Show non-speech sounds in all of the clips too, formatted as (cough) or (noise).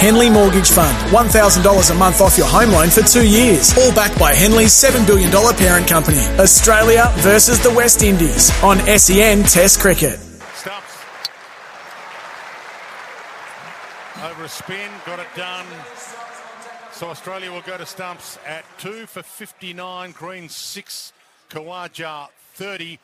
Henley Mortgage Fund. $1,000 a month off your home loan for two years. All backed by Henley's $7 billion parent company. Australia versus the West Indies on SEN Test Cricket. Stumps. Over a spin, got it done. So Australia will go to stumps at two for 59, Green six, Khawaja 30.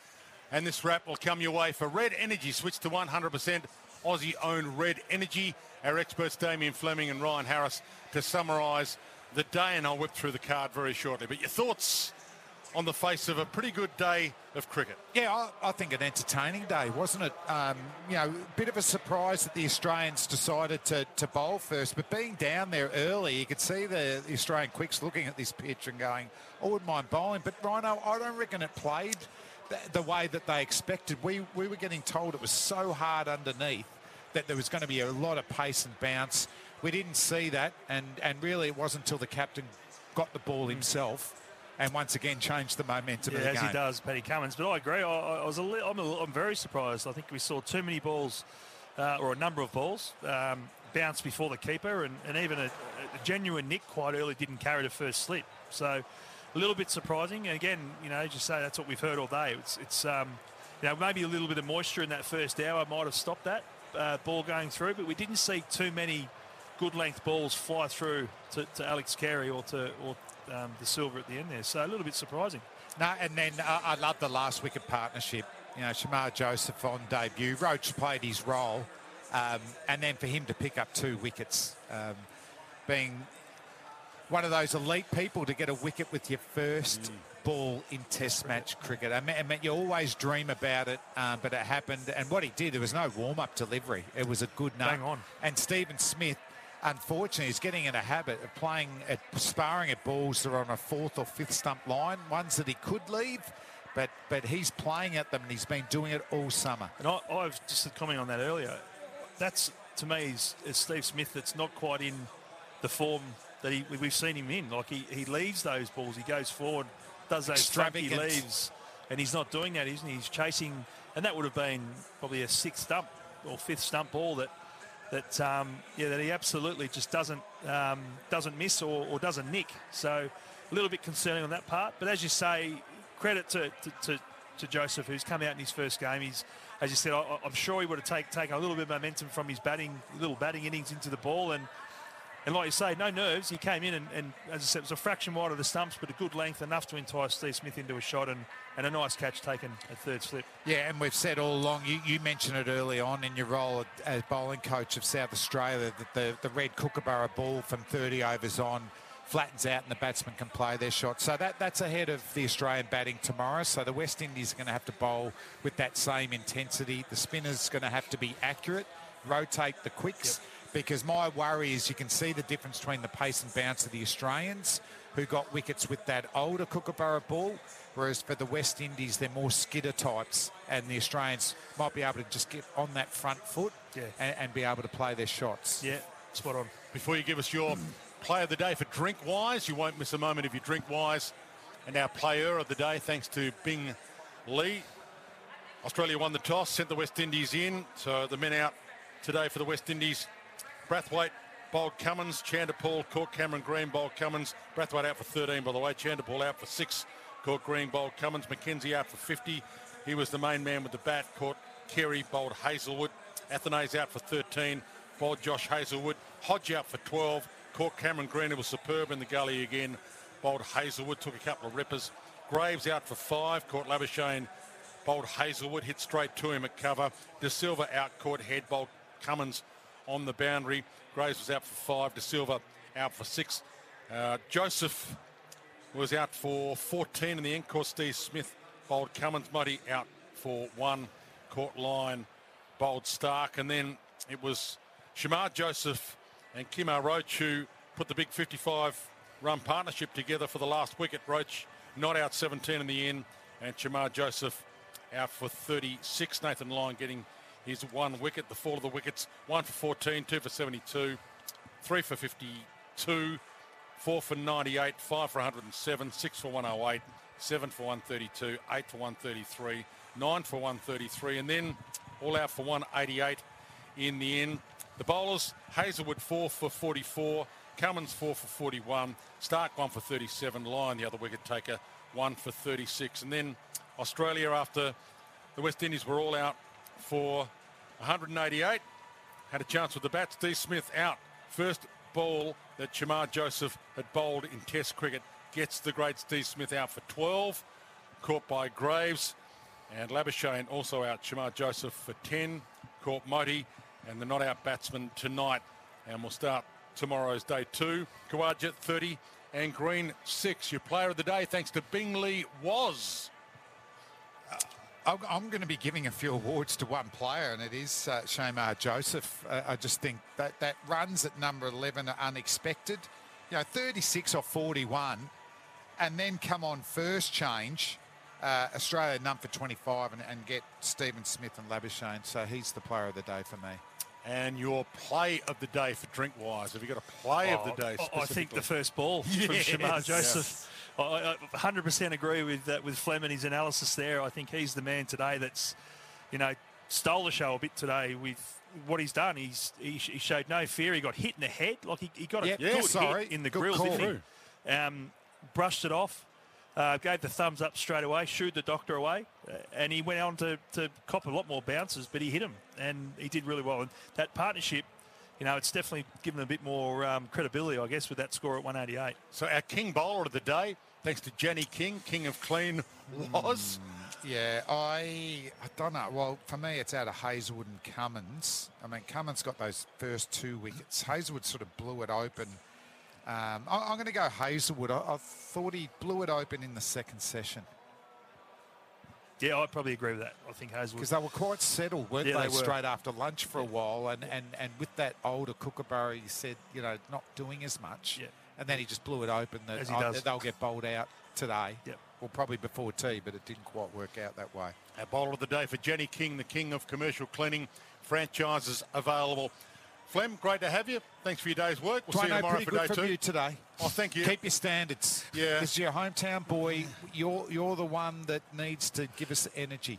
And this wrap will come your way for Red Energy. Switch to 100% Aussie owned Red Energy. Our experts Damien Fleming and Ryan Harris to summarise the day, and I'll whip through the card very shortly. But your thoughts on the face of a pretty good day of cricket. Yeah, I, I think an entertaining day, wasn't it? Um, you know, a bit of a surprise that the Australians decided to, to bowl first, but being down there early, you could see the, Australian quicks looking at this pitch and going, I wouldn't mind bowling. But Rhino, I don't reckon it played the, the way that they expected. We, we were getting told it was so hard underneath that there was going to be a lot of pace and bounce. We didn't see that, and, and really it wasn't until the captain got the ball himself and once again changed the momentum yeah, of the as game. he does, Paddy Cummins. But I agree. I, I was a li- I'm, a, I'm very surprised. I think we saw too many balls, uh, or a number of balls, um, bounce before the keeper, and, and even a, a, genuine nick quite early didn't carry the first slip. So a little bit surprising. And again, you know, just say, that's what we've heard all day. It's, it's um, you know, maybe a little bit of moisture in that first hour might have stopped that uh, ball going through, but we didn't see too many good length balls fly through to, to Alex Carey or to or um, the silver at the end there. So a little bit surprising. No, and then uh, I love the last wicket partnership. You know, Shamar Joseph on debut. Roach played his role, um, and then for him to pick up two wickets, um, being one of those elite people to get a wicket with your first mm. Ball in Test match cricket. I mean, I mean you always dream about it, um, but it happened. And what he did, there was no warm-up delivery. It was a good note. Bang on. And Stephen Smith unfortunately, is getting in a habit of playing at sparring at balls that are on a fourth or fifth stump line, ones that he could leave. But, but he's playing at them and he's been doing it all summer. And I, I was just commenting on that earlier. That's, to me, is, is Steve Smith that's not quite in the form that he, we've seen him in. Like, he, he leaves those balls, he goes forward, does those funky leaves, and he's not doing that, isn't he? He's chasing, and that would have been probably a sixth stump or fifth stump ball that that um, yeah that he absolutely just doesn't um, doesn't miss or, or, doesn't nick. So a little bit concerning on that part. But as you say, credit to, to, to, to Joseph who's come out in his first game. He's as you said, I, am sure he would have take, taken a little bit of momentum from his batting, little batting innings into the ball and and like you say, no nerves. He came in and, and, as I said, it was a fraction wide of the stumps, but a good length, enough to entice Steve Smith into a shot and, and a nice catch taken at third slip. Yeah, and we've said all along, you, you mentioned it early on in your role as bowling coach of South Australia, that the, the red kookaburra ball from 30 overs on flattens out and the batsmen can play their shot. So that, that's ahead of the Australian batting tomorrow. So the West Indies are going to have to bowl with that same intensity. The spinner's going to have to be accurate, rotate the quicks. Yep because my worry is you can see the difference between the pace and bounce of the Australians who got wickets with that older Kookaburra ball, whereas for the West Indies they're more skidder types and the Australians might be able to just get on that front foot yeah. and, and, be able to play their shots. Yeah, spot on. Before you give us your play of the day for Drink Wise, you won't miss a moment if you Drink Wise. And our player of the day, thanks to Bing Lee. Australia won the toss, sent the West Indies in, so the men out today for the West Indies Brathwaite Bowled Cummins, Chanderpaul caught Cameron Green, Bowled Cummins. Brathwaite out for 13, by the way. Chanderpaul out for six, caught Green, Bowled Cummins. McKenzie out for 50. He was the main man with the bat, caught Carey, Bowled Hazlewood. Athanaze out for 13, bowled Josh Hazlewood. Hodge out for 12, caught Cameron Green, who was superb in the gully again. Bowled Hazlewood took a couple of rippers. Greaves out for five, caught Labuschagne, Bowled Hazlewood hit straight to him at cover. Da Silva out, caught head, Bowled Cummins on the boundary. Greaves was out for five. Da Silva out for six. Uh, Joseph was out for 14 in the end. Course Steve Smith bowled Cummins. Motie out for one. Caught Lyon, bowled Stark. And then it was Shamar Joseph and Kemar Roach who put the big 55 run partnership together for the last wicket. Roach not out 17 in the end. And Shamar Joseph out for 36. Nathan Lyon getting his one wicket. The fall of the wickets, one for 14, two for 72, three for 52, four for 98, five for 107, six for 108, seven for 132, eight for 133, nine for 133, and then all out for 188 in the end. The bowlers, Hazlewood 4 for 44, Cummins 4 for 41, Stark 1 for 37, Lyon, the other wicket taker, 1 for 36. And then Australia, after the West Indies were all out for 188, had a chance with the bats. D. Smith out. First ball that Shamar Joseph had bowled in Test cricket gets the great D. Smith out for 12, caught by Greaves. And Labuschagne also out. Shamar Joseph for 10, caught Motie and the not out batsman tonight. And we'll start tomorrow's day two. Khawaja 30 and Green 6. Your player of the day, thanks to Bing Lee, was. I'm going to be giving a few awards to one player, and it is uh, Shamar Joseph. Uh, I just think that that runs at number 11 are unexpected. You know, 36 or 41, and then come on first change. Uh, Australia none for 25 and, and, get Stephen Smith and Labuschagne. So he's the player of the day for me. And your play of the day for Drinkwise. Have you got a play oh, of the day? I think the first ball (laughs) yes. from Shamar Joseph. Yes. I, 100% agree with uh, with Flem and his analysis there. I think he's the man today that's, you know, stole the show a bit today with what he's done. He's he, he showed no fear. He got hit in the head, like he, he got a yep. good sorry. hit in the good grill, call. didn't he? Um, brushed it off. Uh, gave the thumbs up straight away, shooed the doctor away, uh, and he went on to, to cop a lot more bounces, but he hit him, and he did really well. And that partnership you know, it's definitely given a bit more um, credibility, I guess, with that score at 188. So our king bowler of the day, thanks to Jenny King, king of clean, was. Mm, yeah, I I don't know. Well, for me, it's out of Hazlewood and Cummins. I mean, Cummins got those first two wickets. Hazlewood sort of blew it open. Um, I, am going to go Hazlewood. I, I thought he blew it open in the second session. Yeah, I probably agree with that. I think Hazlewood. Because they were quite settled, weren't yeah, they, they were. straight after lunch for a while. And, and, and with that older Kookaburra, he said, you know, not doing as much. Yeah. And then he just blew it open. That as he does. they'll get bowled out today. Yep. Well, probably before tea, but it didn't quite work out that way. Our bowler of the day for Jenny King, the king of commercial cleaning. Franchises available Flem, great to have you. Thanks for your day's work. We'll Dwayne, see you tomorrow for day two. You today. Oh, thank you. Keep your standards. Yeah. This is your hometown boy. You're you're the one that needs to give us energy.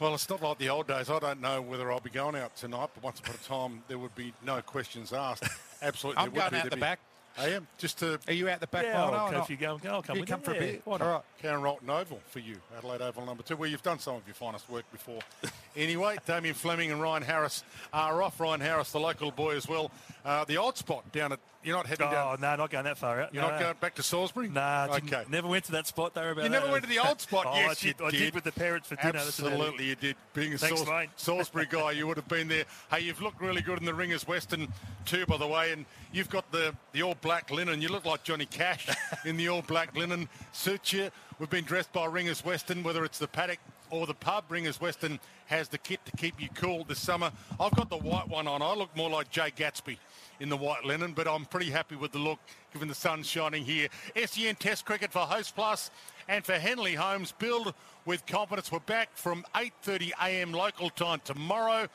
Well, it's not like the old days. I don't know whether I'll be going out tonight, but once upon a time there would be no questions asked. Absolutely, I'm going out the back. I am. Just to. Are you out the back? Yeah, oh, no, you go, I'll come you with come for yeah, a bit. All right. Karen Rolton Oval for you, Adelaide Oval number two, where you've done some of your finest work before. (laughs) anyway, Damien Fleming and Ryan Harris are off. Ryan Harris, the local boy as well. Uh, the old spot down at you're not heading oh, down. Oh no, not going that far out. You're no, not no. going back to Salisbury. Nah, okay. Never went to that spot. They were about. You never went to the old spot. (laughs) oh, yes, I did, you I did. did with the parents for dinner. Absolutely, you did. Being a Thanks, (laughs) Salisbury guy, you would have been there. Hey, you've looked really good in the Ringers Western too, by the way, and you've got the the all black linen. You look like Johnny Cash (laughs) in the all black linen. suit. you. We've been dressed by Ringers Western, whether it's the paddock or the pub. Ringers Western has the kit to keep you cool this summer. I've got the white one on. I look more like Jay Gatsby in the white linen, but I'm pretty happy with the look given the sun shining here. SEN Test Cricket for Host Plus and for Henley Homes. Build with confidence. We're back from 8.30am local time tomorrow.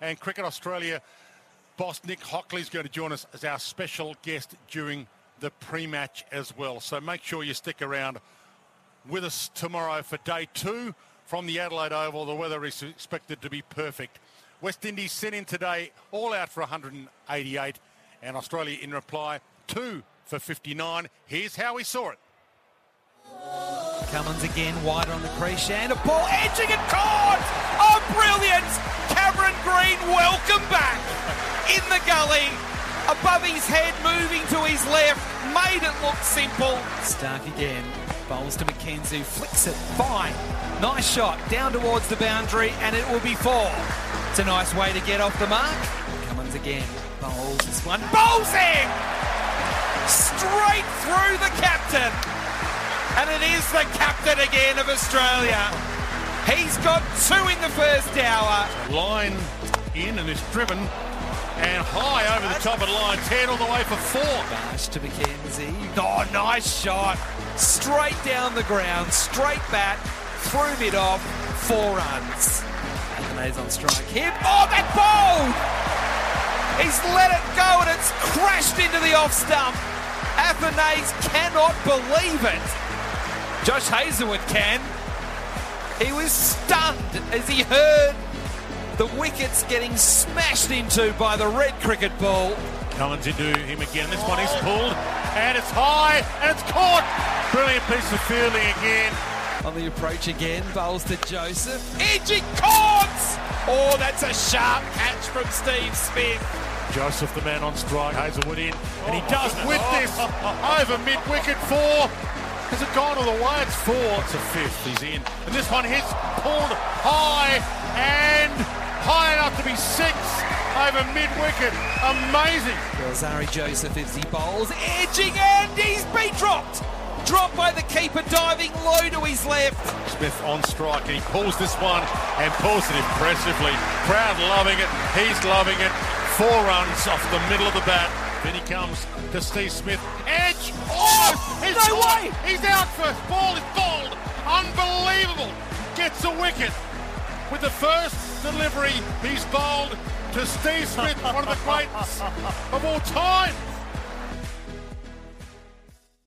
And Cricket Australia boss Nick Hockley is going to join us as our special guest during the pre-match as well. So make sure you stick around with us tomorrow for day two from the Adelaide Oval. The weather is expected to be perfect. West Indies sent in today all out for 188 and Australia in reply two for 59. Here's how we saw it. Cummins again wide on the crease and a ball edging and caught! Oh, brilliant! Cameron Green, welcome back in the gully. Above his head, moving to his left, made it look simple. Stark again, bowls to McKenzie, flicks it, fine. Nice shot, down towards the boundary, and it will be four. It's a nice way to get off the mark. Cummins again, bowls this one, bowls him! Straight through the captain. And it is the captain again of Australia. He's got two in the first hour. Line in and is driven and high over the top of the line 10 all the way for four. Bash to McKenzie. Oh, nice shot. Straight down the ground, straight bat, through mid off, four runs. Athanaze on strike here. Oh, that ball! He's let it go and it's crashed into the off stump. Athanaze cannot believe it. Josh Hazlewood can. He was stunned as he heard The wicket's getting smashed into by the red cricket ball. Cummins into him again. This one is pulled, and it's high, and it's caught. Brilliant piece of fielding again. On the approach again, bowls to Joseph. Edging courts! Oh, that's a sharp catch from Steve Smith. Joseph, the man on strike, Hazlewood in, and he does oh. with this (laughs) over mid wicket four. Has it gone all the way? It's four. It's a fifth. He's in. And this one hits pulled high and high enough to be six over mid wicket. Amazing. Zari Joseph as he bowls. Edging and he's been dropped. Dropped by the keeper, diving low to his left. Smith on strike and he pulls this one and pulls it impressively. Crowd loving it. He's loving it. Four runs off the middle of the bat. Then he comes to Steve Smith. Edge! Oh! He's no way! He's out first. Ball is bowled. Unbelievable. Gets a wicket. With the first delivery, he's bowled to Steve Smith, one of the greats of all time.